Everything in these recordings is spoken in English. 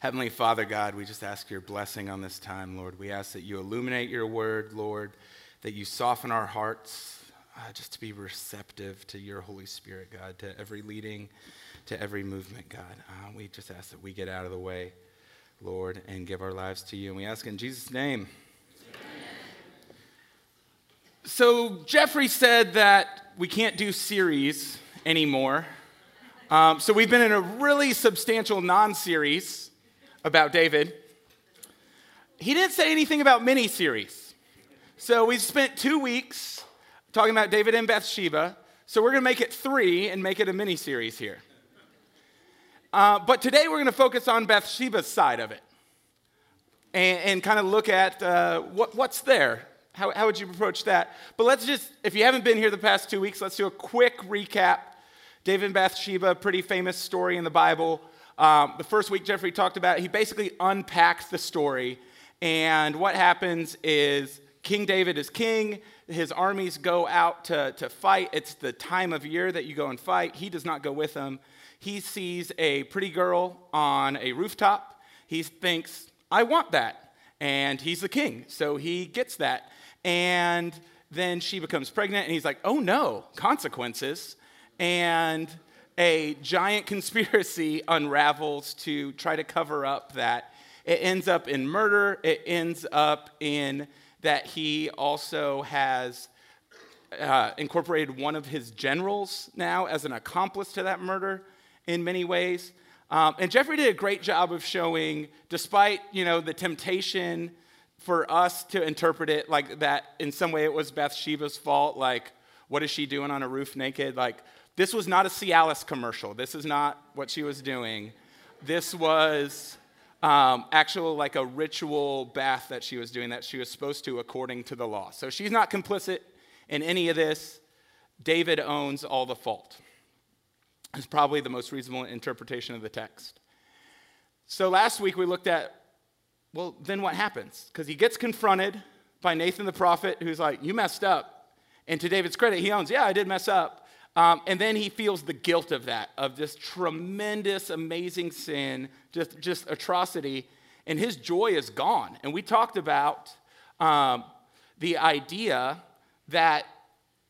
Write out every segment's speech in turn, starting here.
Heavenly Father God, we just ask your blessing on this time, Lord. We ask that you illuminate your word, Lord, that you soften our hearts uh, just to be receptive to your Holy Spirit, God, to every leading, to every movement, God. Uh, we just ask that we get out of the way, Lord, and give our lives to you. And we ask in Jesus' name. So, Jeffrey said that we can't do series anymore. Um, so, we've been in a really substantial non series about David. He didn't say anything about mini series. So, we spent two weeks talking about David and Bathsheba. So, we're going to make it three and make it a mini series here. Uh, but today, we're going to focus on Bathsheba's side of it and, and kind of look at uh, what, what's there how, how would you approach that? But let's just, if you haven't been here the past two weeks, let's do a quick recap. David and Bathsheba, pretty famous story in the Bible. Um, the first week Jeffrey talked about, he basically unpacks the story. And what happens is King David is king. His armies go out to, to fight. It's the time of year that you go and fight. He does not go with them. He sees a pretty girl on a rooftop. He thinks, I want that. And he's the king, so he gets that. And then she becomes pregnant, and he's like, oh no, consequences. And a giant conspiracy unravels to try to cover up that. It ends up in murder, it ends up in that he also has uh, incorporated one of his generals now as an accomplice to that murder in many ways. Um, and Jeffrey did a great job of showing, despite you know the temptation for us to interpret it like that in some way it was Bathsheba's fault, like, what is she doing on a roof naked? Like, this was not a Cialis commercial. This is not what she was doing. This was um, actual, like a ritual bath that she was doing that she was supposed to according to the law. So she's not complicit in any of this. David owns all the fault. It's probably the most reasonable interpretation of the text. So last week we looked at well, then what happens? Because he gets confronted by Nathan the prophet, who's like, You messed up. And to David's credit, he owns, Yeah, I did mess up. Um, and then he feels the guilt of that, of this tremendous, amazing sin, just, just atrocity. And his joy is gone. And we talked about um, the idea that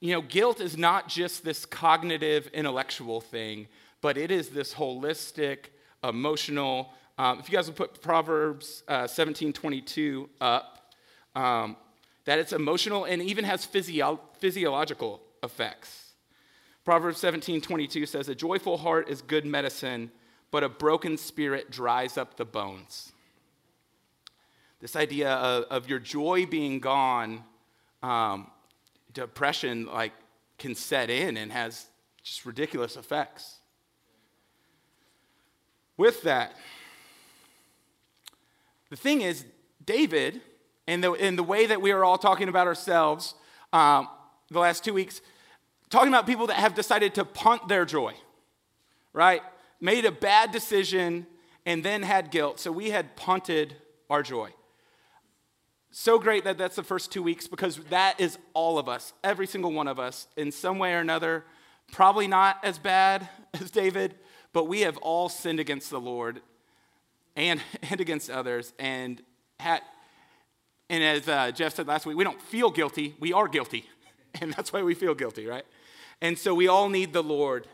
you know, guilt is not just this cognitive, intellectual thing, but it is this holistic, emotional, um, if you guys will put Proverbs uh, 17 22 up, um, that it's emotional and even has physio- physiological effects. Proverbs 17 22 says, A joyful heart is good medicine, but a broken spirit dries up the bones. This idea of, of your joy being gone, um, depression like can set in and has just ridiculous effects. With that, the thing is, David, and the, in the way that we are all talking about ourselves um, the last two weeks, talking about people that have decided to punt their joy, right? Made a bad decision and then had guilt. So we had punted our joy. So great that that's the first two weeks because that is all of us, every single one of us, in some way or another. Probably not as bad as David, but we have all sinned against the Lord and, and against others. And, had, and as uh, Jeff said last week, we don't feel guilty, we are guilty. And that's why we feel guilty, right? And so we all need the Lord.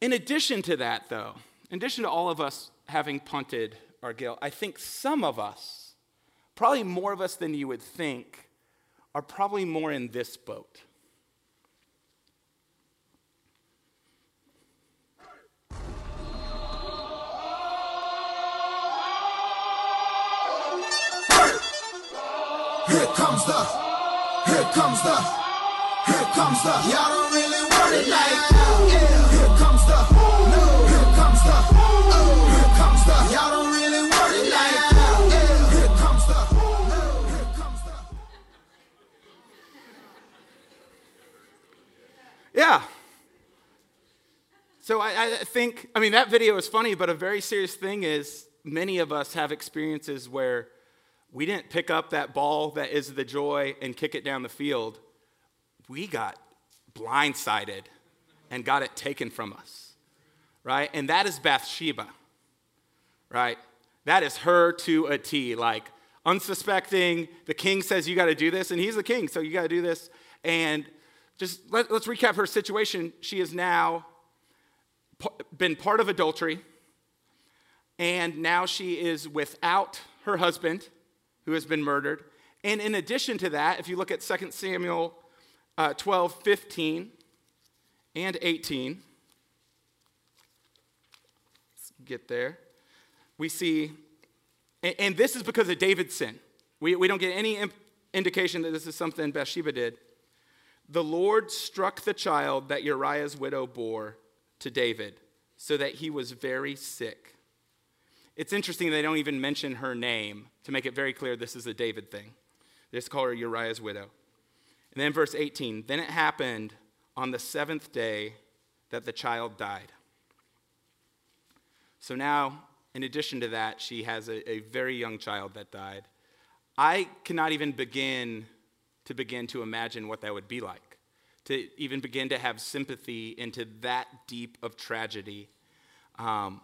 In addition to that, though, in addition to all of us having punted our guilt, I think some of us, probably more of us than you would think, are probably more in this boat. Here comes the, here comes the, comes the. Y'all don't really like oh. Yeah. Yeah. So I, I think, I mean, that video is funny, but a very serious thing is many of us have experiences where we didn't pick up that ball that is the joy and kick it down the field. We got blindsided and got it taken from us, right? And that is Bathsheba. right? That is her to a T. Like, unsuspecting, the king says, You got to do this, and he's the king, so you got to do this. And just let, us recap her situation. She has now been part of adultery, and now she is without her husband, who has been murdered. And in addition to that, if you look at 2 Samuel uh, 12, 15, and 18, let's get there, we see, and, and this is because of David's sin. We, we don't get any imp- indication that this is something Bathsheba did. The Lord struck the child that Uriah's widow bore to David, so that he was very sick. It's interesting they don't even mention her name to make it very clear this is a David thing. They just call her Uriah's widow. And then verse 18 Then it happened on the seventh day that the child died. So now, in addition to that, she has a, a very young child that died. I cannot even begin to begin to imagine what that would be like, to even begin to have sympathy into that deep of tragedy. Um,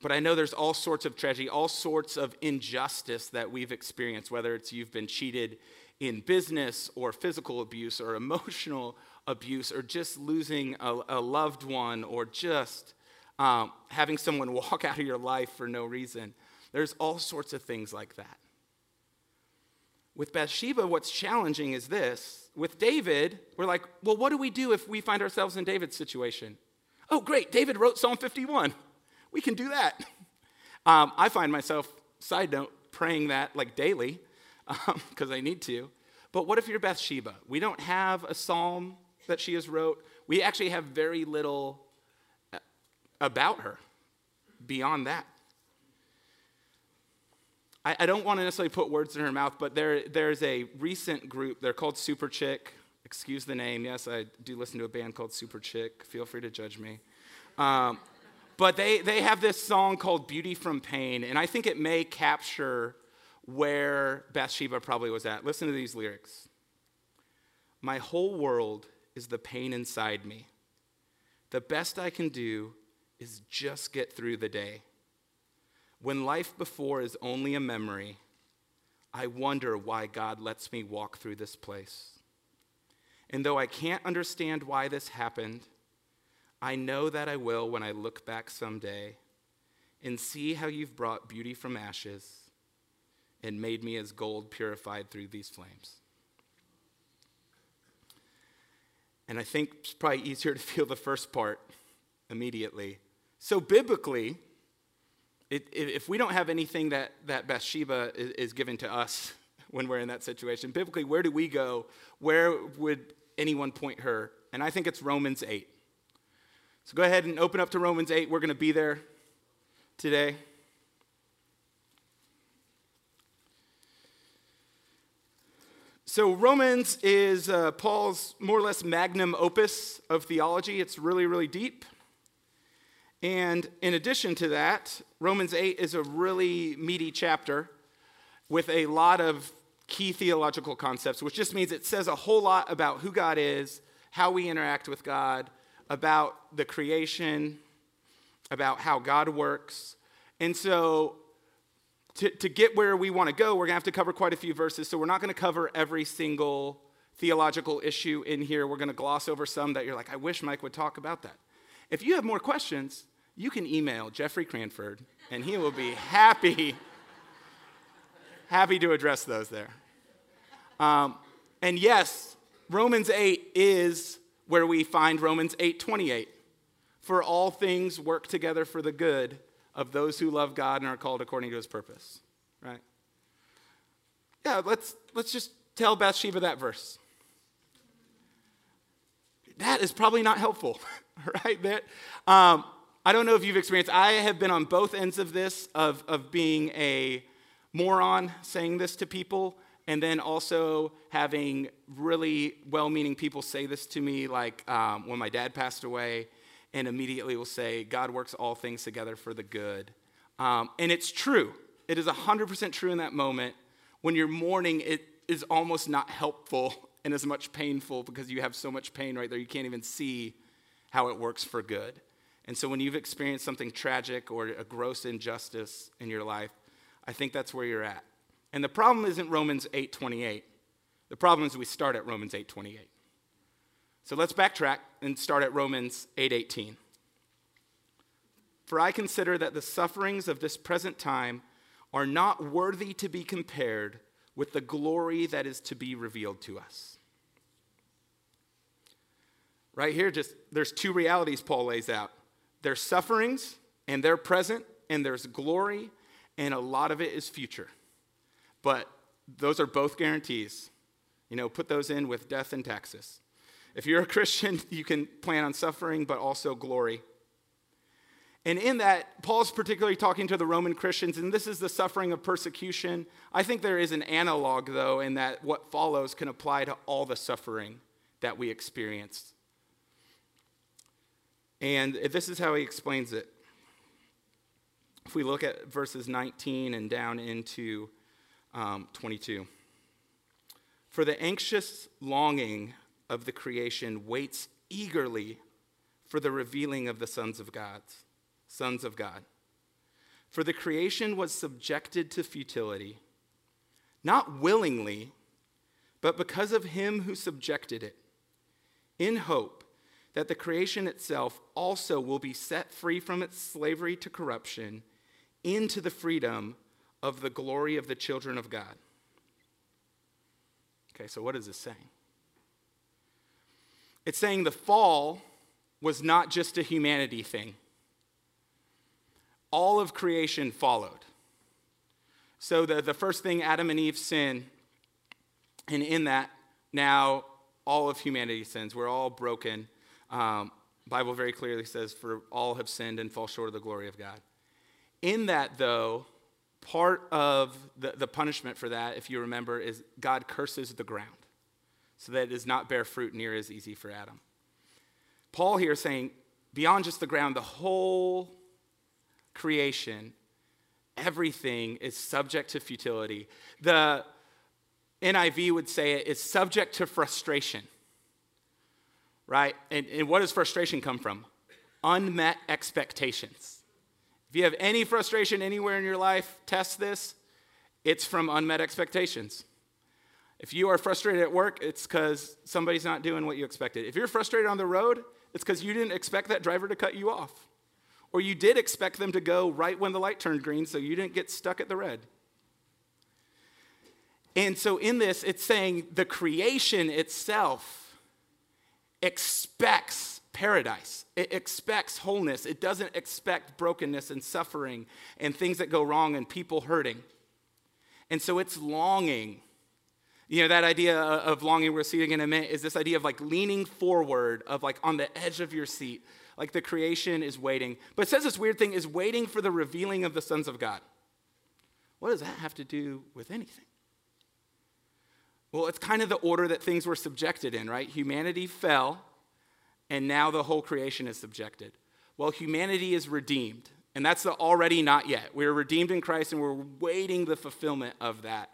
but I know there's all sorts of tragedy, all sorts of injustice that we've experienced, whether it's you've been cheated in business or physical abuse or emotional abuse or just losing a, a loved one or just um, having someone walk out of your life for no reason. There's all sorts of things like that. With Bathsheba, what's challenging is this. With David, we're like, well, what do we do if we find ourselves in David's situation? Oh, great, David wrote Psalm 51. We can do that. Um, I find myself, side note, praying that like daily because um, I need to. But what if you're Bathsheba? We don't have a psalm that she has wrote. We actually have very little uh, about her beyond that. I, I don't want to necessarily put words in her mouth, but there, there's a recent group. They're called Superchick. Excuse the name. Yes, I do listen to a band called Superchick. Feel free to judge me. Um, but they, they have this song called Beauty from Pain, and I think it may capture where Bathsheba probably was at. Listen to these lyrics My whole world is the pain inside me. The best I can do is just get through the day. When life before is only a memory, I wonder why God lets me walk through this place. And though I can't understand why this happened, I know that I will when I look back someday and see how you've brought beauty from ashes and made me as gold purified through these flames. And I think it's probably easier to feel the first part immediately. So, biblically, it, if we don't have anything that, that Bathsheba is, is given to us when we're in that situation, biblically, where do we go? Where would anyone point her? And I think it's Romans 8. So go ahead and open up to Romans 8. We're going to be there today. So, Romans is uh, Paul's more or less magnum opus of theology. It's really, really deep. And in addition to that, Romans 8 is a really meaty chapter with a lot of key theological concepts, which just means it says a whole lot about who God is, how we interact with God, about the creation, about how God works. And so to, to get where we want to go, we're going to have to cover quite a few verses. So we're not going to cover every single theological issue in here. We're going to gloss over some that you're like, I wish Mike would talk about that. If you have more questions, you can email Jeffrey Cranford, and he will be happy, happy to address those there. Um, and yes, Romans 8 is where we find Romans 8:28. For all things work together for the good of those who love God and are called according to his purpose. Right? Yeah, let's, let's just tell Bathsheba that verse. That is probably not helpful, right? That, um, I don't know if you've experienced, I have been on both ends of this, of, of being a moron saying this to people, and then also having really well meaning people say this to me, like um, when my dad passed away, and immediately will say, God works all things together for the good. Um, and it's true. It is 100% true in that moment. When you're mourning, it is almost not helpful and as much painful because you have so much pain right there, you can't even see how it works for good. And so when you've experienced something tragic or a gross injustice in your life, I think that's where you're at. And the problem isn't Romans 8:28. The problem is we start at Romans 8:28. So let's backtrack and start at Romans 8:18. For I consider that the sufferings of this present time are not worthy to be compared with the glory that is to be revealed to us. Right here, just there's two realities Paul lays out. There's sufferings, and they're present, and there's glory, and a lot of it is future. But those are both guarantees. You know, put those in with death and taxes. If you're a Christian, you can plan on suffering, but also glory. And in that, Paul's particularly talking to the Roman Christians, and this is the suffering of persecution. I think there is an analog, though, in that what follows can apply to all the suffering that we experience. And this is how he explains it. If we look at verses 19 and down into um, 22. For the anxious longing of the creation waits eagerly for the revealing of the sons of God sons of God. For the creation was subjected to futility, not willingly, but because of him who subjected it, in hope that the creation itself also will be set free from its slavery to corruption into the freedom of the glory of the children of God. Okay, so what is this saying? It's saying the fall was not just a humanity thing all of creation followed. So the, the first thing, Adam and Eve sin, and in that, now all of humanity sins. We're all broken. Um, Bible very clearly says, for all have sinned and fall short of the glory of God. In that, though, part of the, the punishment for that, if you remember, is God curses the ground so that it does not bear fruit near as easy for Adam. Paul here saying, beyond just the ground, the whole creation, everything is subject to futility. The NIV would say it is subject to frustration, right? And, and what does frustration come from? Unmet expectations. If you have any frustration anywhere in your life, test this. It's from unmet expectations. If you are frustrated at work, it's because somebody's not doing what you expected. If you're frustrated on the road, it's because you didn't expect that driver to cut you off. Or you did expect them to go right when the light turned green, so you didn't get stuck at the red. And so in this, it's saying the creation itself expects paradise. It expects wholeness. It doesn't expect brokenness and suffering and things that go wrong and people hurting. And so it's longing. You know, that idea of longing, we're seeing in a minute, is this idea of like leaning forward, of like on the edge of your seat, like the creation is waiting. But it says this weird thing is waiting for the revealing of the sons of God. What does that have to do with anything? Well, it's kind of the order that things were subjected in, right? Humanity fell, and now the whole creation is subjected. Well, humanity is redeemed, and that's the already not yet. We're redeemed in Christ, and we're waiting the fulfillment of that.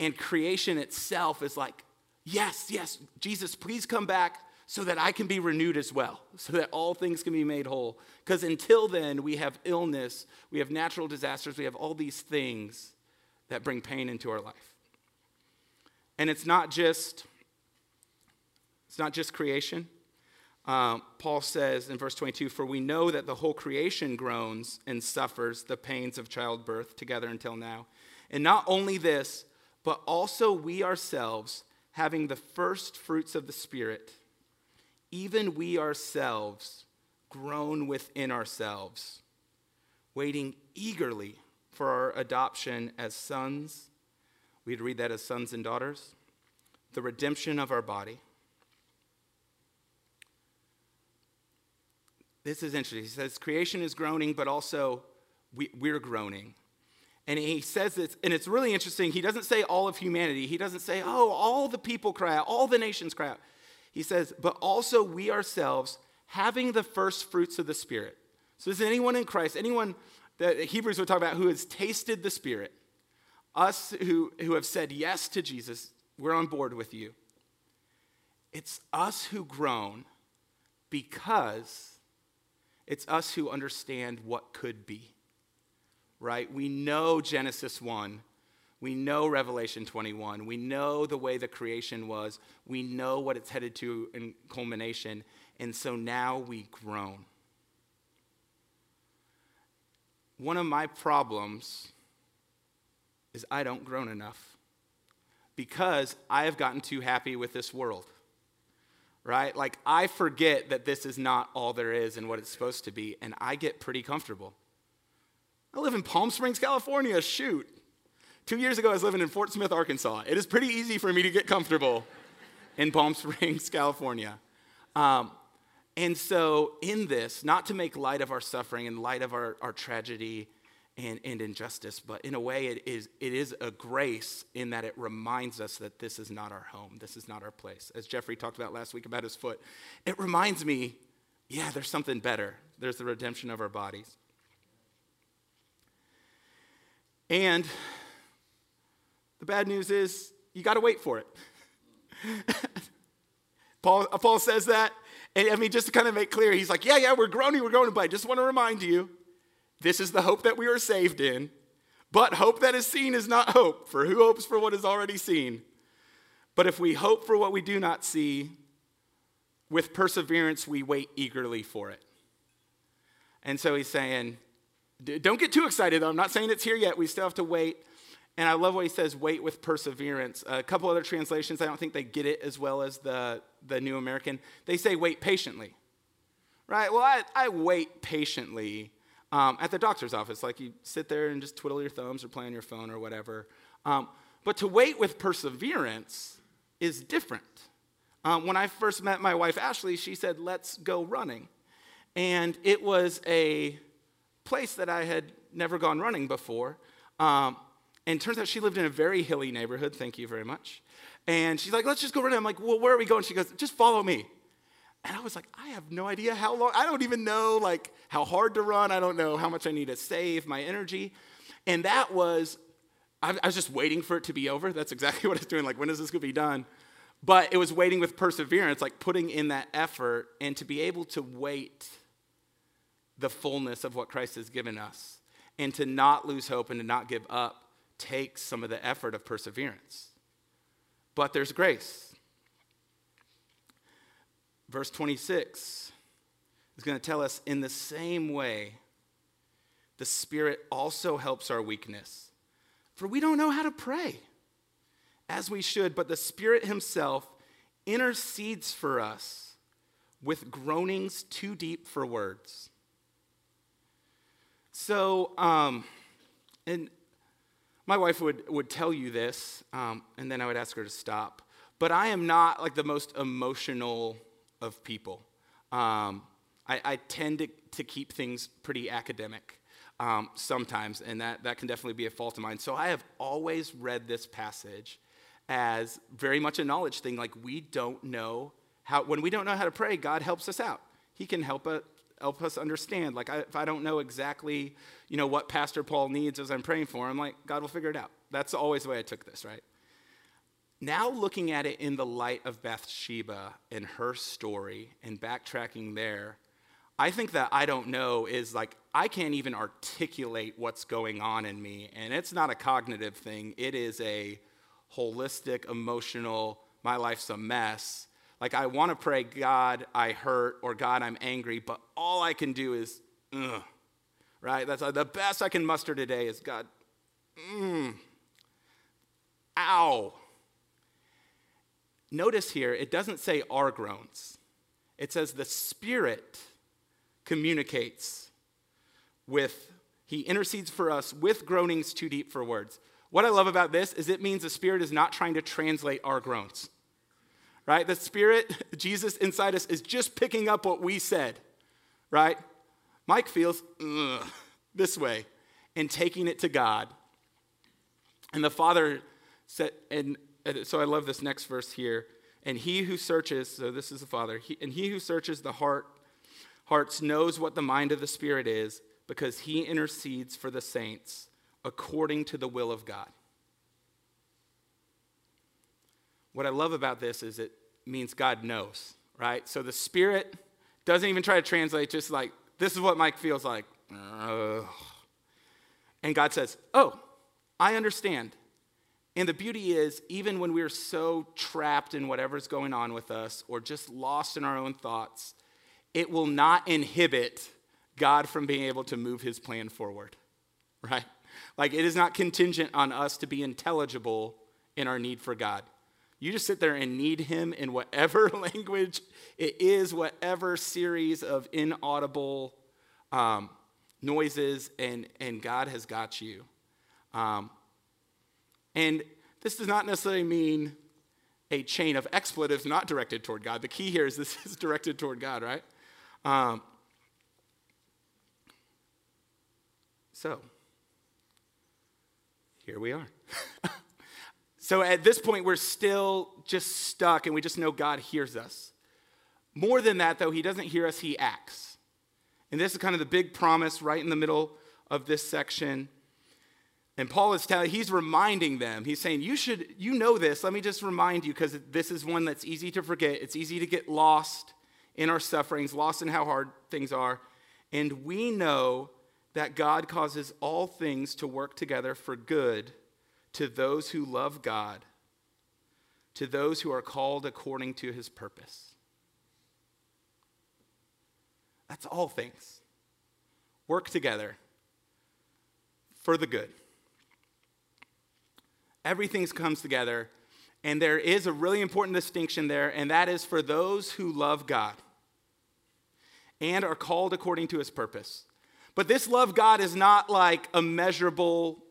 And creation itself is like, yes, yes, Jesus, please come back so that I can be renewed as well, so that all things can be made whole. Because until then, we have illness, we have natural disasters, we have all these things that bring pain into our life. And it's not just it's not just creation. Um, Paul says in verse 22 For we know that the whole creation groans and suffers the pains of childbirth together until now. And not only this, but also we ourselves, having the first fruits of the Spirit, even we ourselves groan within ourselves, waiting eagerly for our adoption as sons. We'd read that as sons and daughters, the redemption of our body. This is interesting. He says creation is groaning, but also we, we're groaning. And he says this, and it's really interesting. He doesn't say all of humanity. He doesn't say, oh, all the people cry out, all the nations cry out. He says, but also we ourselves, having the first fruits of the Spirit. So, is anyone in Christ, anyone that Hebrews would talk about who has tasted the Spirit, us who, who have said yes to Jesus, we're on board with you. It's us who groan because It's us who understand what could be, right? We know Genesis 1. We know Revelation 21. We know the way the creation was. We know what it's headed to in culmination. And so now we groan. One of my problems is I don't groan enough because I have gotten too happy with this world. Right? Like, I forget that this is not all there is and what it's supposed to be, and I get pretty comfortable. I live in Palm Springs, California. Shoot. Two years ago, I was living in Fort Smith, Arkansas. It is pretty easy for me to get comfortable in Palm Springs, California. Um, and so, in this, not to make light of our suffering and light of our, our tragedy and, and injustice, but in a way, it is, it is a grace in that it reminds us that this is not our home, this is not our place. As Jeffrey talked about last week about his foot, it reminds me yeah, there's something better. There's the redemption of our bodies. And the bad news is you got to wait for it. Paul, uh, Paul says that. And I mean, just to kind of make clear, he's like, yeah, yeah, we're groaning, we're groaning, but I just want to remind you this is the hope that we are saved in. But hope that is seen is not hope, for who hopes for what is already seen? But if we hope for what we do not see, with perseverance we wait eagerly for it. And so he's saying, don't get too excited though. I'm not saying it's here yet. We still have to wait. And I love what he says, wait with perseverance. A couple other translations, I don't think they get it as well as the, the New American. They say wait patiently. Right? Well, I, I wait patiently um, at the doctor's office. Like you sit there and just twiddle your thumbs or play on your phone or whatever. Um, but to wait with perseverance is different. Um, when I first met my wife Ashley, she said, Let's go running. And it was a place that I had never gone running before. Um, and turns out she lived in a very hilly neighborhood. Thank you very much. And she's like, let's just go running. I'm like, well, where are we going? She goes, just follow me. And I was like, I have no idea how long, I don't even know like how hard to run. I don't know how much I need to save my energy. And that was, I was just waiting for it to be over. That's exactly what I was doing. Like, when is this going to be done? But it was waiting with perseverance, like putting in that effort and to be able to wait the fullness of what Christ has given us and to not lose hope and to not give up takes some of the effort of perseverance. But there's grace. Verse 26 is going to tell us in the same way, the Spirit also helps our weakness. For we don't know how to pray as we should, but the Spirit Himself intercedes for us with groanings too deep for words. So, um, and my wife would, would tell you this, um, and then I would ask her to stop. But I am not like the most emotional of people. Um, I, I, tend to, to keep things pretty academic um, sometimes, and that, that can definitely be a fault of mine. So I have always read this passage as very much a knowledge thing. Like we don't know how, when we don't know how to pray, God helps us out. He can help us, help us understand. Like I, if I don't know exactly, you know, what Pastor Paul needs as I'm praying for him, like God will figure it out. That's always the way I took this, right? Now, looking at it in the light of Bathsheba and her story and backtracking there, I think that I don't know is like, I can't even articulate what's going on in me. And it's not a cognitive thing, it is a holistic, emotional, my life's a mess. Like, I want to pray, God, I hurt, or God, I'm angry, but all I can do is, ugh, right? That's uh, the best I can muster today is, God, mm, ow Notice here, it doesn't say our groans, it says the Spirit communicates with, He intercedes for us with groanings too deep for words. What I love about this is it means the Spirit is not trying to translate our groans. Right? The Spirit, Jesus inside us, is just picking up what we said. Right? Mike feels this way and taking it to God. And the Father said, and so I love this next verse here. And he who searches, so this is the Father, he, and he who searches the heart, hearts knows what the mind of the Spirit is, because he intercedes for the saints according to the will of God. What I love about this is it means God knows, right? So the Spirit doesn't even try to translate, just like This is what Mike feels like. Ugh. And God says, Oh, I understand. And the beauty is, even when we're so trapped in whatever's going on with us or just lost in our own thoughts, it will not inhibit God from being able to move his plan forward, right? Like it is not contingent on us to be intelligible in our need for God. You just sit there and need him in whatever language it is, whatever series of inaudible um, noises, and, and God has got you. Um, and this does not necessarily mean a chain of expletives not directed toward God. The key here is this is directed toward God, right? Um, so, here we are. so at this point, we're still just stuck and we just know God hears us. More than that, though, He doesn't hear us, He acts. And this is kind of the big promise right in the middle of this section. And Paul is telling, he's reminding them, he's saying, You should, you know this. Let me just remind you, because this is one that's easy to forget. It's easy to get lost in our sufferings, lost in how hard things are. And we know that God causes all things to work together for good to those who love God, to those who are called according to his purpose. That's all things. Work together for the good. Everything comes together, and there is a really important distinction there, and that is for those who love God and are called according to his purpose. But this love God is not like a measurable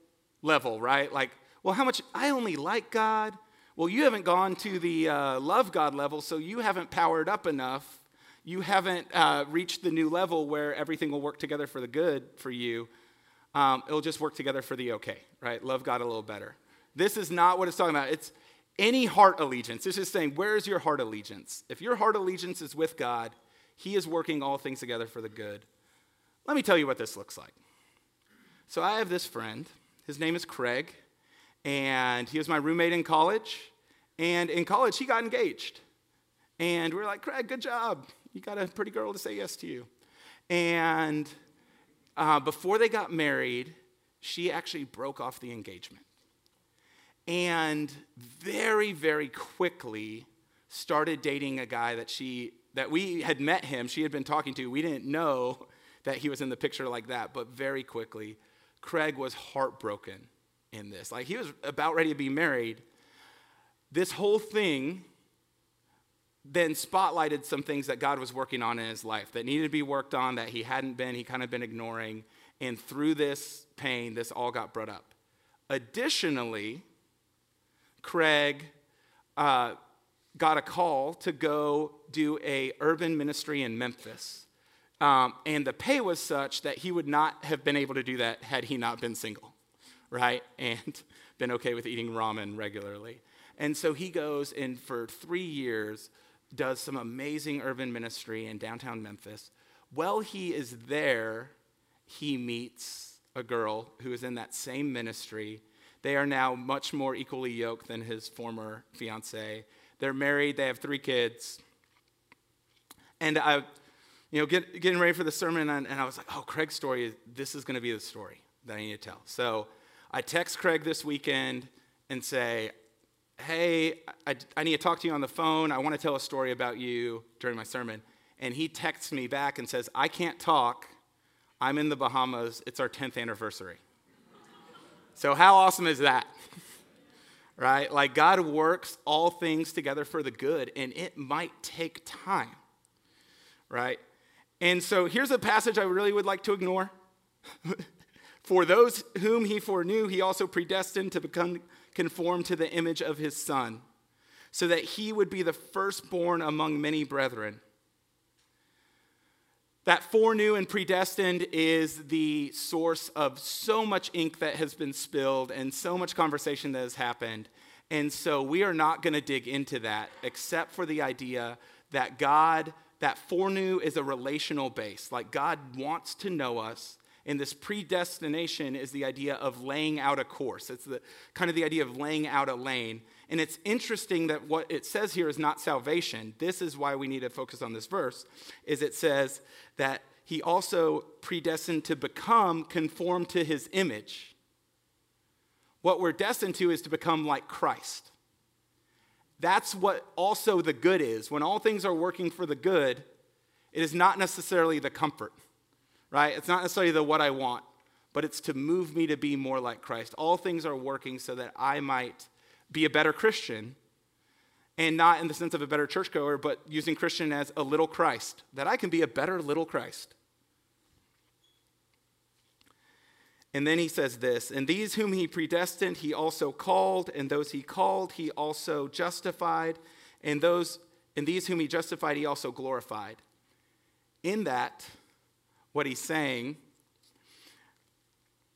level, right? Like, well, how much I only like God. Well, you haven't gone to the uh, love God level, so you haven't powered up enough. You haven't uh, reached the new level where everything will work together for the good for you. Um, it'll just work together for the okay, right? Love God a little better. This is not what it's talking about. It's any heart allegiance. It's just saying, where is your heart allegiance? If your heart allegiance is with God, He is working all things together for the good. Let me tell you what this looks like. So I have this friend. His name is Craig, and he was my roommate in college. And in college, he got engaged. And we are like, Craig, good job. You got a pretty girl to say yes to you. And uh, before they got married, she actually broke off the engagement and very, very quickly started dating a guy that she that we had met him, she had been talking to. We didn't know that he was in the picture like that, but very quickly, Craig was heartbroken in this. Like he was about ready to be married. This whole thing then spotlighted some things that God was working on in his life that needed to be worked on that he hadn't been, he kind of been ignoring. And through this pain, this all got brought up. Additionally, Craig uh, got a call to go do a urban ministry in Memphis. Um, and the pay was such that he would not have been able to do that had he not been single, right? And been okay with eating ramen regularly. And so he goes and for three years does some amazing urban ministry in downtown Memphis. While he is there, he meets a girl who is in that same ministry they are now much more equally yoked than his former fiancee. They're married, they have three kids. And I, you know, get, getting ready for the sermon, and, and I was like, oh, Craig's story, this is going to be the story that I need to tell. So I text Craig this weekend and say, hey, I, I need to talk to you on the phone. I want to tell a story about you during my sermon. And he texts me back and says, I can't talk. I'm in the Bahamas. It's our 10th anniversary. So, how awesome is that? right? Like, God works all things together for the good, and it might take time, right? And so, here's a passage I really would like to ignore. for those whom he foreknew, he also predestined to become conformed to the image of his Son, so that he would be the firstborn among many brethren. That foreknew and predestined is the source of so much ink that has been spilled and so much conversation that has happened. And so we are not going to dig into that except for the idea that God, that foreknew is a relational base. Like God wants to know us. And this predestination is the idea of laying out a course. It's the kind of the idea of laying out a lane. And it's interesting that what it says here is not salvation. This is why we need to focus on this verse. Is it says that he also predestined to become conformed to his image. What we're destined to is to become like Christ. That's what also the good is. When all things are working for the good, it is not necessarily the comfort, right? It's not necessarily the what I want, but it's to move me to be more like Christ. All things are working so that I might be a better Christian, and not in the sense of a better churchgoer, but using Christian as a little Christ, that I can be a better little Christ. And then he says this, and these whom he predestined, he also called, and those he called, he also justified, and those and these whom he justified, he also glorified. In that, what he's saying,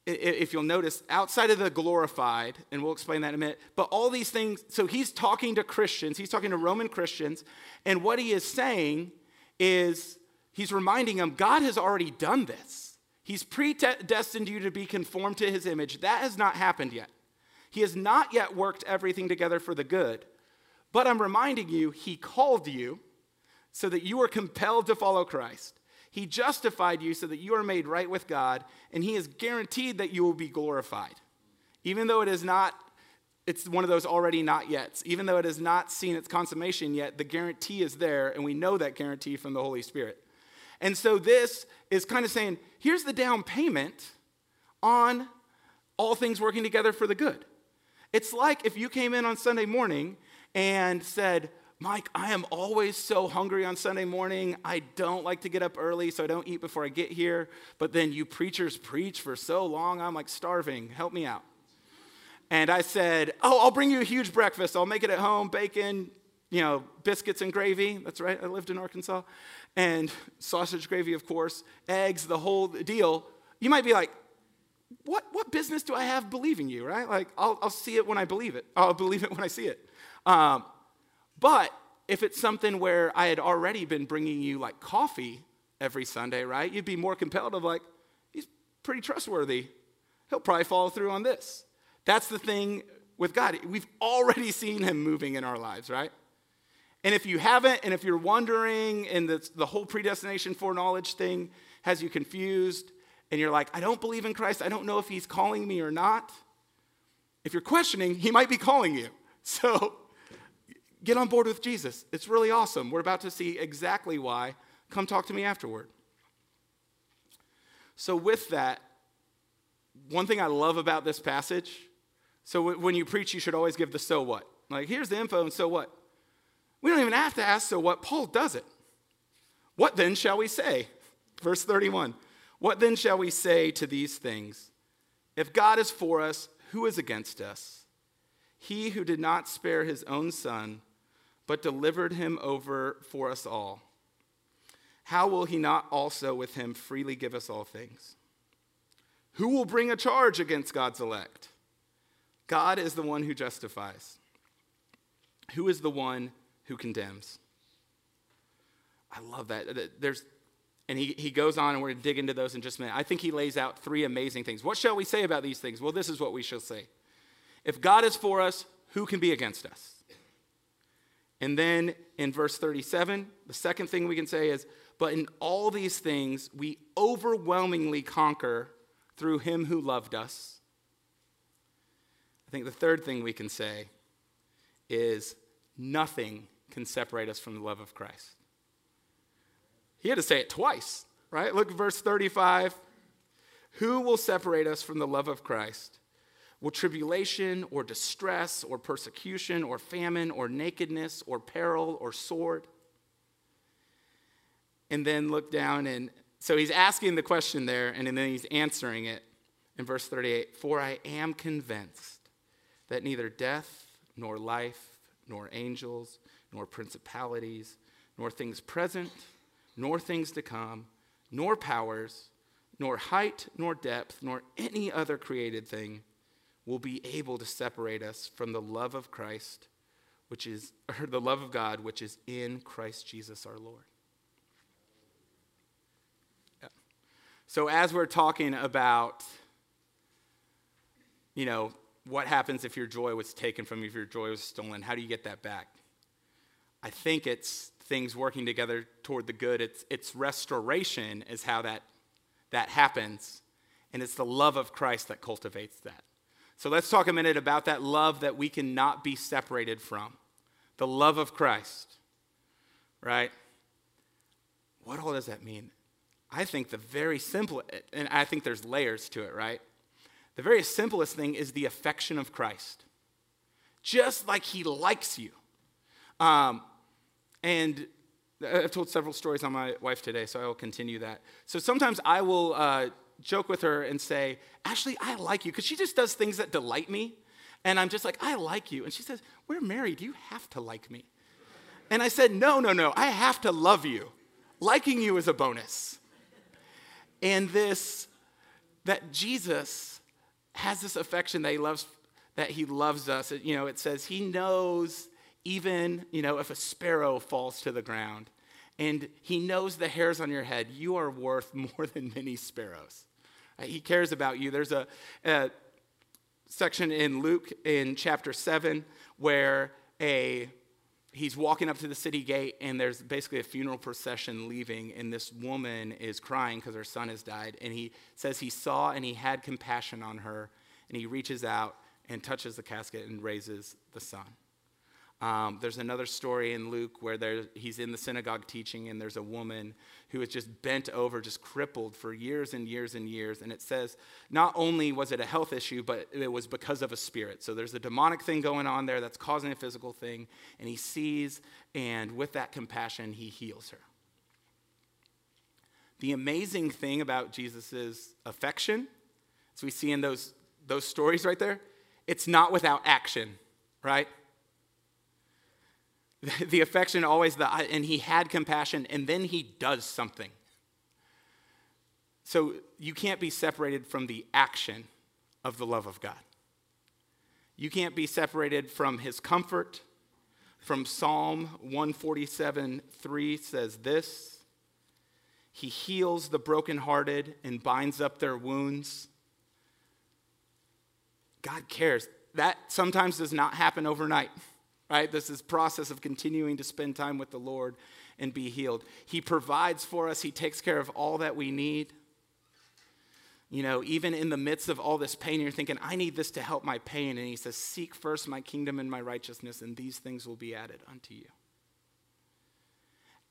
if you'll notice, outside of the glorified, and we'll explain that in a minute, but all these things, so he's talking to Christians, he's talking to Roman Christians, and what he is saying is he's reminding them God has already done this. He's predestined you to be conformed to his image. That has not happened yet. He has not yet worked everything together for the good. But I'm reminding you, he called you so that you are compelled to follow Christ. He justified you so that you are made right with God, and he has guaranteed that you will be glorified. Even though it is not, it's one of those already not yet. Even though it has not seen its consummation yet, the guarantee is there, and we know that guarantee from the Holy Spirit. And so this is kind of saying, here's the down payment on all things working together for the good. It's like if you came in on Sunday morning and said, Mike, I am always so hungry on Sunday morning. I don't like to get up early, so I don't eat before I get here. But then you preachers preach for so long, I'm like starving. Help me out. And I said, Oh, I'll bring you a huge breakfast. I'll make it at home bacon, you know, biscuits and gravy. That's right, I lived in Arkansas and sausage gravy, of course, eggs, the whole deal, you might be like, what, what business do I have believing you, right? Like, I'll, I'll see it when I believe it. I'll believe it when I see it. Um, but if it's something where I had already been bringing you like coffee every Sunday, right? You'd be more compelled of like, he's pretty trustworthy. He'll probably follow through on this. That's the thing with God. We've already seen him moving in our lives, right? And if you haven't, and if you're wondering, and the, the whole predestination foreknowledge thing has you confused, and you're like, I don't believe in Christ, I don't know if he's calling me or not. If you're questioning, he might be calling you. So get on board with Jesus. It's really awesome. We're about to see exactly why. Come talk to me afterward. So, with that, one thing I love about this passage so when you preach, you should always give the so what. Like, here's the info, and so what? We don't even have to ask, so what? Paul does it. What then shall we say? Verse 31 What then shall we say to these things? If God is for us, who is against us? He who did not spare his own son, but delivered him over for us all, how will he not also with him freely give us all things? Who will bring a charge against God's elect? God is the one who justifies. Who is the one who condemns. I love that. There's, and he, he goes on, and we're going to dig into those in just a minute. I think he lays out three amazing things. What shall we say about these things? Well, this is what we shall say. If God is for us, who can be against us? And then in verse 37, the second thing we can say is, but in all these things we overwhelmingly conquer through him who loved us. I think the third thing we can say is, nothing can separate us from the love of Christ. He had to say it twice, right? Look at verse 35. Who will separate us from the love of Christ? Will tribulation or distress or persecution or famine or nakedness or peril or sword? And then look down and so he's asking the question there and then he's answering it in verse 38 For I am convinced that neither death nor life nor angels nor principalities, nor things present, nor things to come, nor powers, nor height, nor depth, nor any other created thing will be able to separate us from the love of Christ, which is, or the love of God, which is in Christ Jesus our Lord. Yeah. So, as we're talking about, you know, what happens if your joy was taken from you, if your joy was stolen, how do you get that back? I think it's things working together toward the good. It's, it's restoration, is how that, that happens. And it's the love of Christ that cultivates that. So let's talk a minute about that love that we cannot be separated from the love of Christ, right? What all does that mean? I think the very simple, and I think there's layers to it, right? The very simplest thing is the affection of Christ, just like he likes you. Um, and I've told several stories on my wife today, so I will continue that. So sometimes I will uh, joke with her and say, Ashley, I like you, because she just does things that delight me. And I'm just like, I like you. And she says, We're married. You have to like me. And I said, No, no, no. I have to love you. Liking you is a bonus. And this, that Jesus has this affection that he loves, that he loves us. You know, it says he knows even, you know, if a sparrow falls to the ground and he knows the hairs on your head, you are worth more than many sparrows. Uh, he cares about you. There's a, a section in Luke in chapter 7 where a he's walking up to the city gate and there's basically a funeral procession leaving and this woman is crying because her son has died and he says he saw and he had compassion on her and he reaches out and touches the casket and raises the son um, there's another story in Luke where there, he's in the synagogue teaching, and there's a woman who is just bent over, just crippled for years and years and years. And it says not only was it a health issue, but it was because of a spirit. So there's a demonic thing going on there that's causing a physical thing. And he sees, and with that compassion, he heals her. The amazing thing about Jesus' affection, as we see in those, those stories right there, it's not without action, right? the affection always the and he had compassion and then he does something. So you can't be separated from the action of the love of god. You can't be separated from his comfort. From psalm 147 3 says this he heals the brokenhearted and binds up their wounds. God cares. That sometimes does not happen overnight right? This is process of continuing to spend time with the Lord and be healed. He provides for us, He takes care of all that we need. You know, even in the midst of all this pain, you're thinking, I need this to help my pain. And He says, Seek first my kingdom and my righteousness, and these things will be added unto you.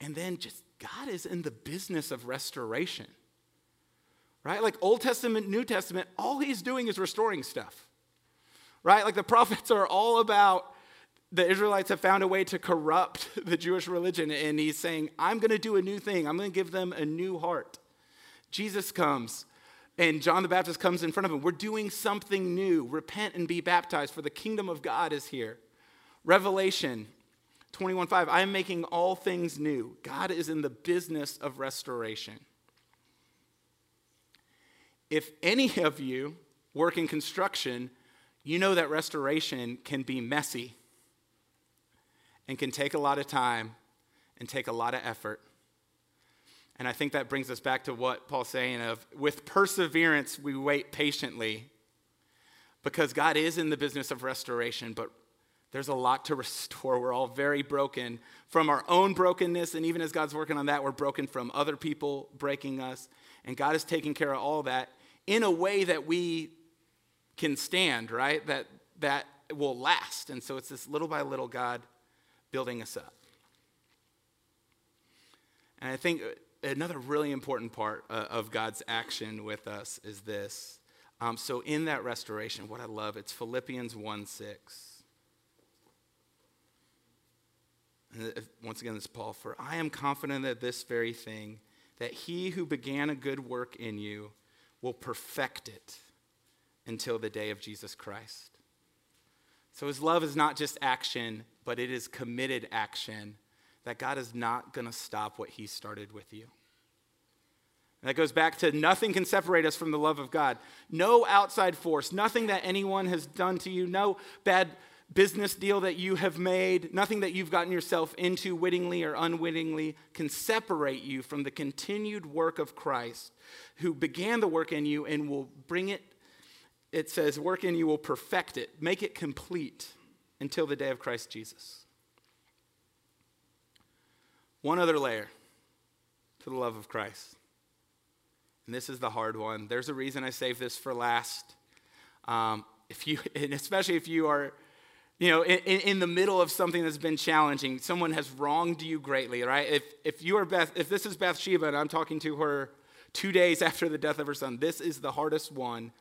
And then just God is in the business of restoration, right? Like Old Testament, New Testament, all He's doing is restoring stuff, right? Like the prophets are all about the Israelites have found a way to corrupt the Jewish religion, and he's saying, I'm going to do a new thing. I'm going to give them a new heart. Jesus comes, and John the Baptist comes in front of him. We're doing something new. Repent and be baptized, for the kingdom of God is here. Revelation 21:5, I am making all things new. God is in the business of restoration. If any of you work in construction, you know that restoration can be messy and can take a lot of time and take a lot of effort. And I think that brings us back to what Paul's saying of with perseverance we wait patiently because God is in the business of restoration, but there's a lot to restore. We're all very broken from our own brokenness, and even as God's working on that, we're broken from other people breaking us. And God is taking care of all that in a way that we can stand, right? That that will last. And so it's this little by little God building us up. And I think another really important part uh, of God's action with us is this. Um, so, in that restoration, what I love, it's Philippians 1 6. And once again, this is Paul. For I am confident that this very thing, that he who began a good work in you will perfect it until the day of Jesus Christ. So his love is not just action, but it is committed action that God is not going to stop what he started with you. And that goes back to nothing can separate us from the love of God. No outside force, nothing that anyone has done to you, no bad business deal that you have made, nothing that you've gotten yourself into wittingly or unwittingly can separate you from the continued work of Christ who began the work in you and will bring it it says, Work in you will perfect it, make it complete until the day of Christ Jesus. one other layer to the love of Christ. And this is the hard one. There's a reason I saved this for last. Um, if you, and especially if you are, you know, in, in, the middle of something that's been challenging, someone has wronged you greatly, right? If, if you are Beth, if this is Bathsheba and I'm talking to her two days after the death of her son, this is the hardest one.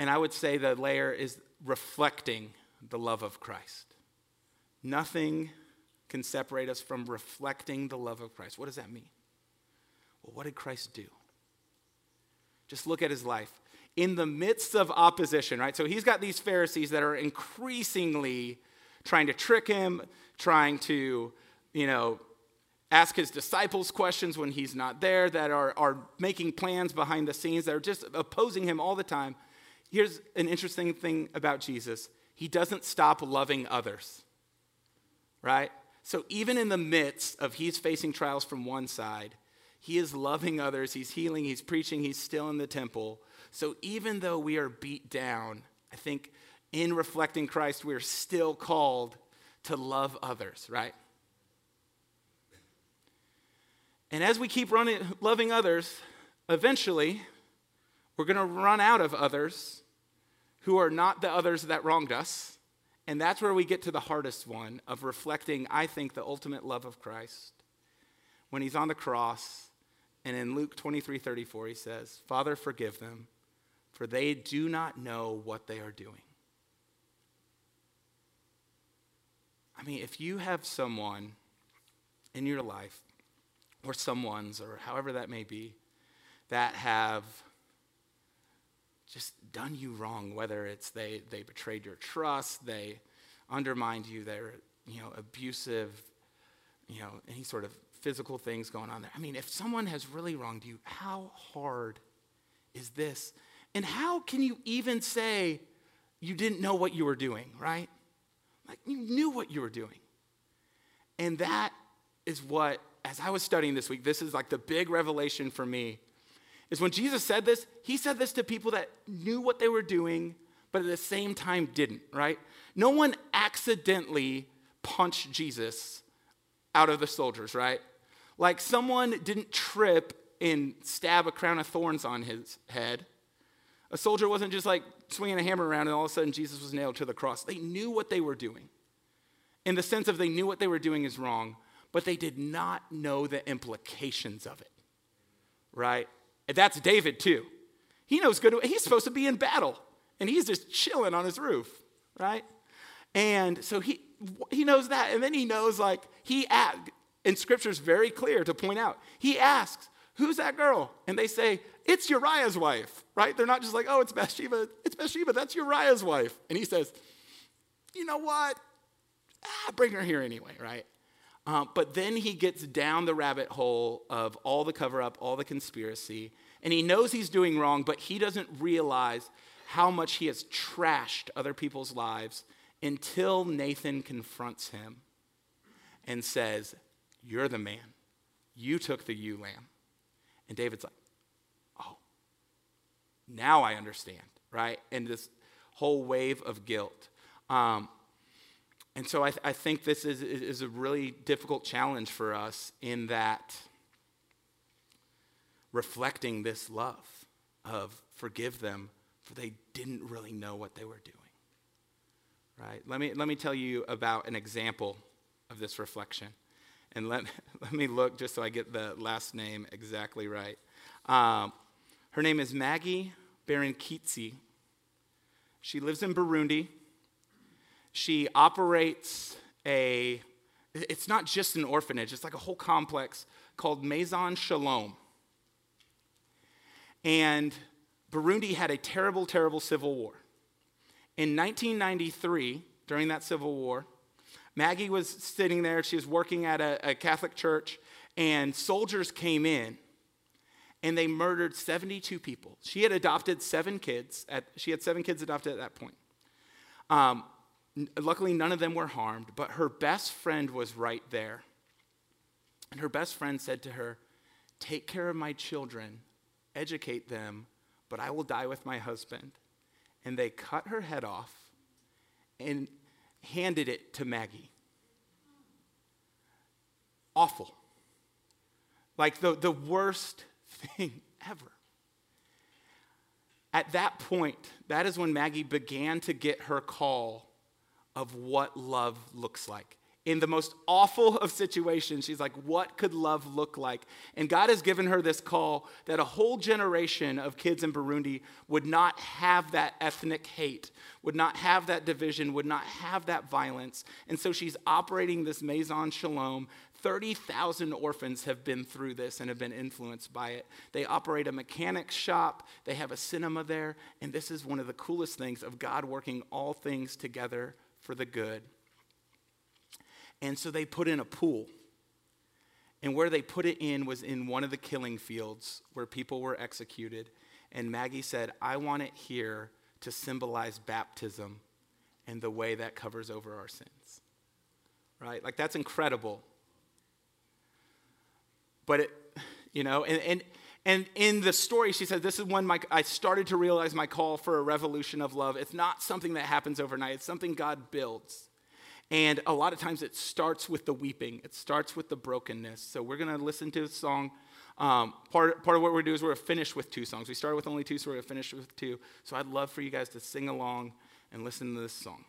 And I would say the layer is reflecting the love of Christ. Nothing can separate us from reflecting the love of Christ. What does that mean? Well, what did Christ do? Just look at his life. In the midst of opposition, right? So he's got these Pharisees that are increasingly trying to trick him, trying to, you know, ask his disciples questions when he's not there, that are, are making plans behind the scenes, that are just opposing him all the time. Here's an interesting thing about Jesus he doesn't stop loving others, right? So even in the midst of he's facing trials from one side, he is loving others, he's healing, he's preaching, he's still in the temple. So even though we are beat down, I think in reflecting Christ, we're still called to love others, right? And as we keep running, loving others, eventually we're going to run out of others who are not the others that wronged us. And that's where we get to the hardest one of reflecting, I think, the ultimate love of Christ. When he's on the cross and in Luke 23 34, he says, Father, forgive them, for they do not know what they are doing. I mean, if you have someone in your life, or someone's, or however that may be, that have just done you wrong, whether it's they, they betrayed your trust, they undermined you, they're you know, abusive, you know, any sort of physical things going on there. I mean, if someone has really wronged you, how hard is this? And how can you even say you didn't know what you were doing, right? Like you knew what you were doing. And that is what, as I was studying this week, this is like the big revelation for me. Is when Jesus said this, he said this to people that knew what they were doing, but at the same time didn't, right? No one accidentally punched Jesus out of the soldiers, right? Like someone didn't trip and stab a crown of thorns on his head. A soldier wasn't just like swinging a hammer around and all of a sudden Jesus was nailed to the cross. They knew what they were doing. In the sense of they knew what they were doing is wrong, but they did not know the implications of it. Right? And that's David too. He knows good. He's supposed to be in battle and he's just chilling on his roof, right? And so he he knows that, and then he knows like he and scripture is very clear to point out. He asks, Who's that girl? And they say, It's Uriah's wife, right? They're not just like, Oh, it's Bathsheba. It's Bathsheba. That's Uriah's wife. And he says, You know what? Ah, bring her here anyway, right? Um, but then he gets down the rabbit hole of all the cover up, all the conspiracy, and he knows he's doing wrong, but he doesn't realize how much he has trashed other people's lives until Nathan confronts him and says, you're the man. You took the ewe lamb. And David's like, Oh, now I understand, right? And this whole wave of guilt. Um, and so I, th- I think this is, is a really difficult challenge for us in that reflecting this love of forgive them, for they didn't really know what they were doing. Right? Let me, let me tell you about an example of this reflection and let, let me look just so I get the last name exactly right. Um, her name is Maggie Barankitse. She lives in Burundi. She operates a, it's not just an orphanage, it's like a whole complex called Maison Shalom. And Burundi had a terrible, terrible civil war. In 1993, during that civil war, Maggie was sitting there, she was working at a, a Catholic church, and soldiers came in and they murdered 72 people. She had adopted seven kids. At, she had seven kids adopted at that point. Um, luckily, none of them were harmed, but her best friend was right there. And her best friend said to her, Take care of my children, educate them, but I will die with my husband. And they cut her head off and handed it to Maggie. Awful. Like the, the worst thing ever. At that point, that is when Maggie began to get her call of what love looks like. In the most awful of situations, she's like, What could love look like? And God has given her this call that a whole generation of kids in Burundi would not have that ethnic hate, would not have that division, would not have that violence. And so she's operating this Maison Shalom 30,000 orphans have been through this and have been influenced by it. They operate a mechanic shop, they have a cinema there, and this is one of the coolest things of God working all things together for the good. And so they put in a pool. And where they put it in was in one of the killing fields where people were executed. And Maggie said, I want it here to symbolize baptism and the way that covers over our sins. Right? Like, that's incredible. But it, you know, and, and, and in the story, she said, This is when my, I started to realize my call for a revolution of love. It's not something that happens overnight, it's something God builds. And a lot of times it starts with the weeping, it starts with the brokenness. So we're going to listen to the song. Um, part, part of what we're going to do is we're going to finish with two songs. We started with only two, so we're going to finish with two. So I'd love for you guys to sing along and listen to this song.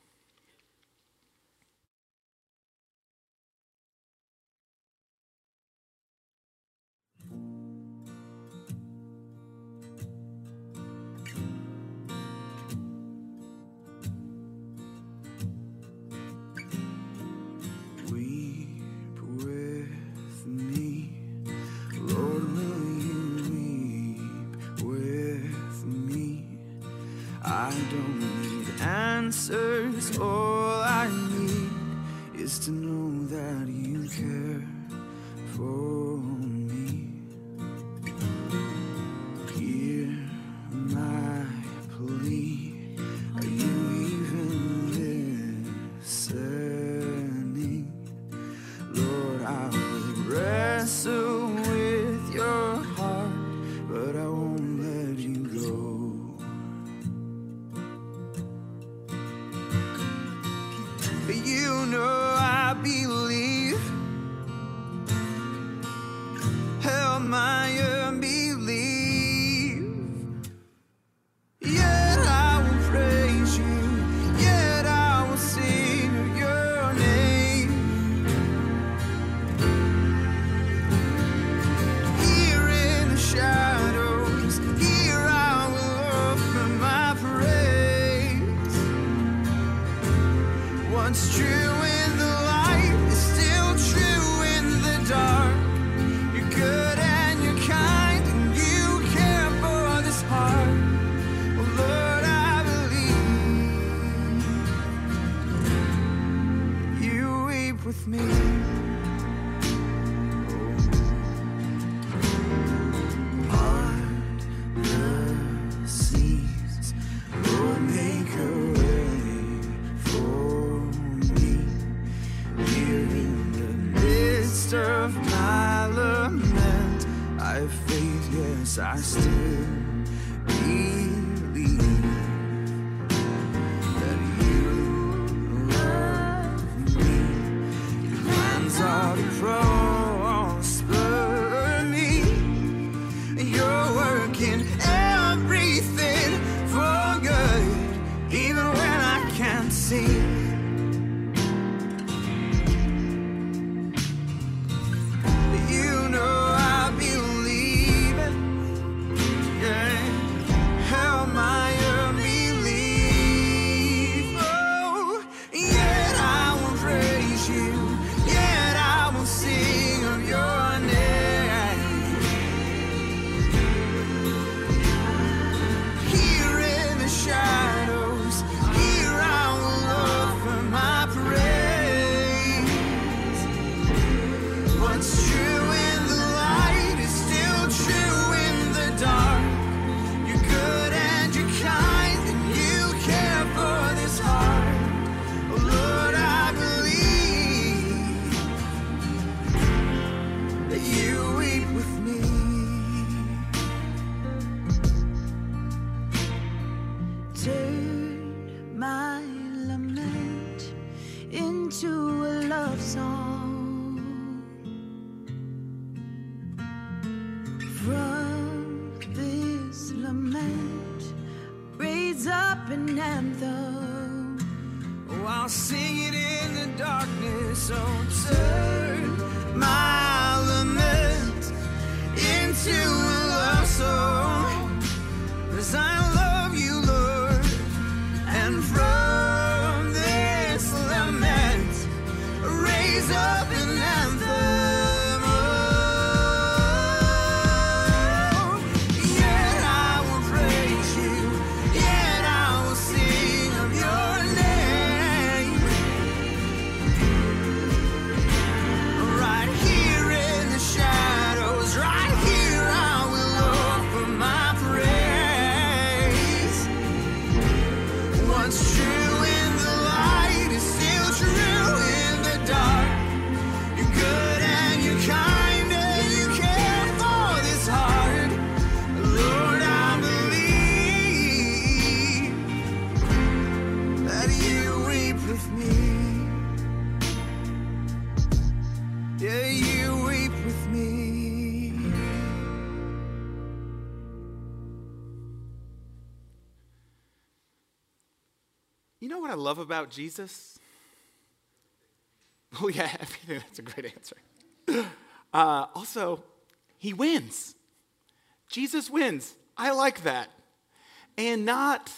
answers. All I need is to know. Love about Jesus? Oh, yeah. That's a great answer. Uh, also, he wins. Jesus wins. I like that. And not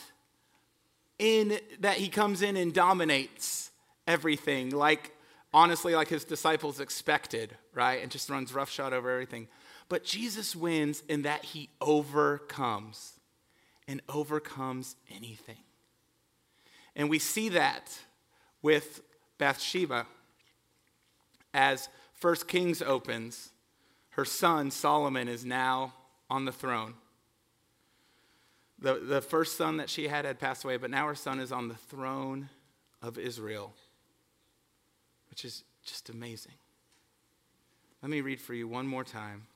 in that he comes in and dominates everything, like honestly, like his disciples expected, right? And just runs roughshod over everything. But Jesus wins in that he overcomes and overcomes anything. And we see that with Bathsheba. As First Kings opens, her son Solomon is now on the throne. The, the first son that she had had passed away, but now her son is on the throne of Israel, which is just amazing. Let me read for you one more time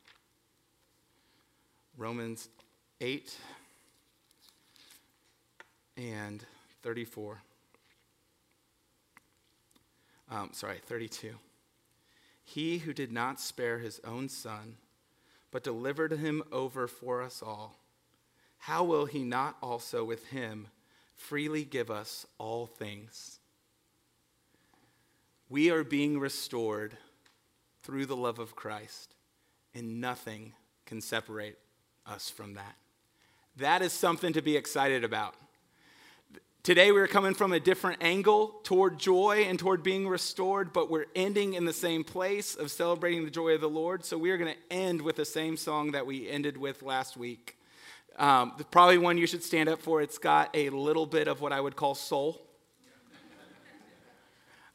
Romans 8 and 34. Um, sorry, 32. He who did not spare his own son, but delivered him over for us all, how will he not also with him freely give us all things? We are being restored through the love of Christ, and nothing can separate us from that. That is something to be excited about. Today, we're coming from a different angle toward joy and toward being restored, but we're ending in the same place of celebrating the joy of the Lord. So, we are going to end with the same song that we ended with last week. Um, probably one you should stand up for. It's got a little bit of what I would call soul.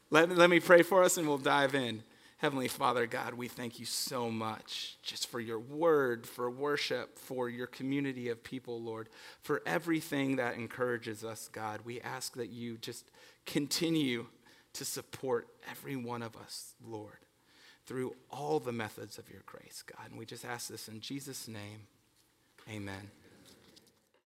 let, let me pray for us and we'll dive in. Heavenly Father, God, we thank you so much just for your word, for worship, for your community of people, Lord, for everything that encourages us, God. We ask that you just continue to support every one of us, Lord, through all the methods of your grace, God. And we just ask this in Jesus' name. Amen.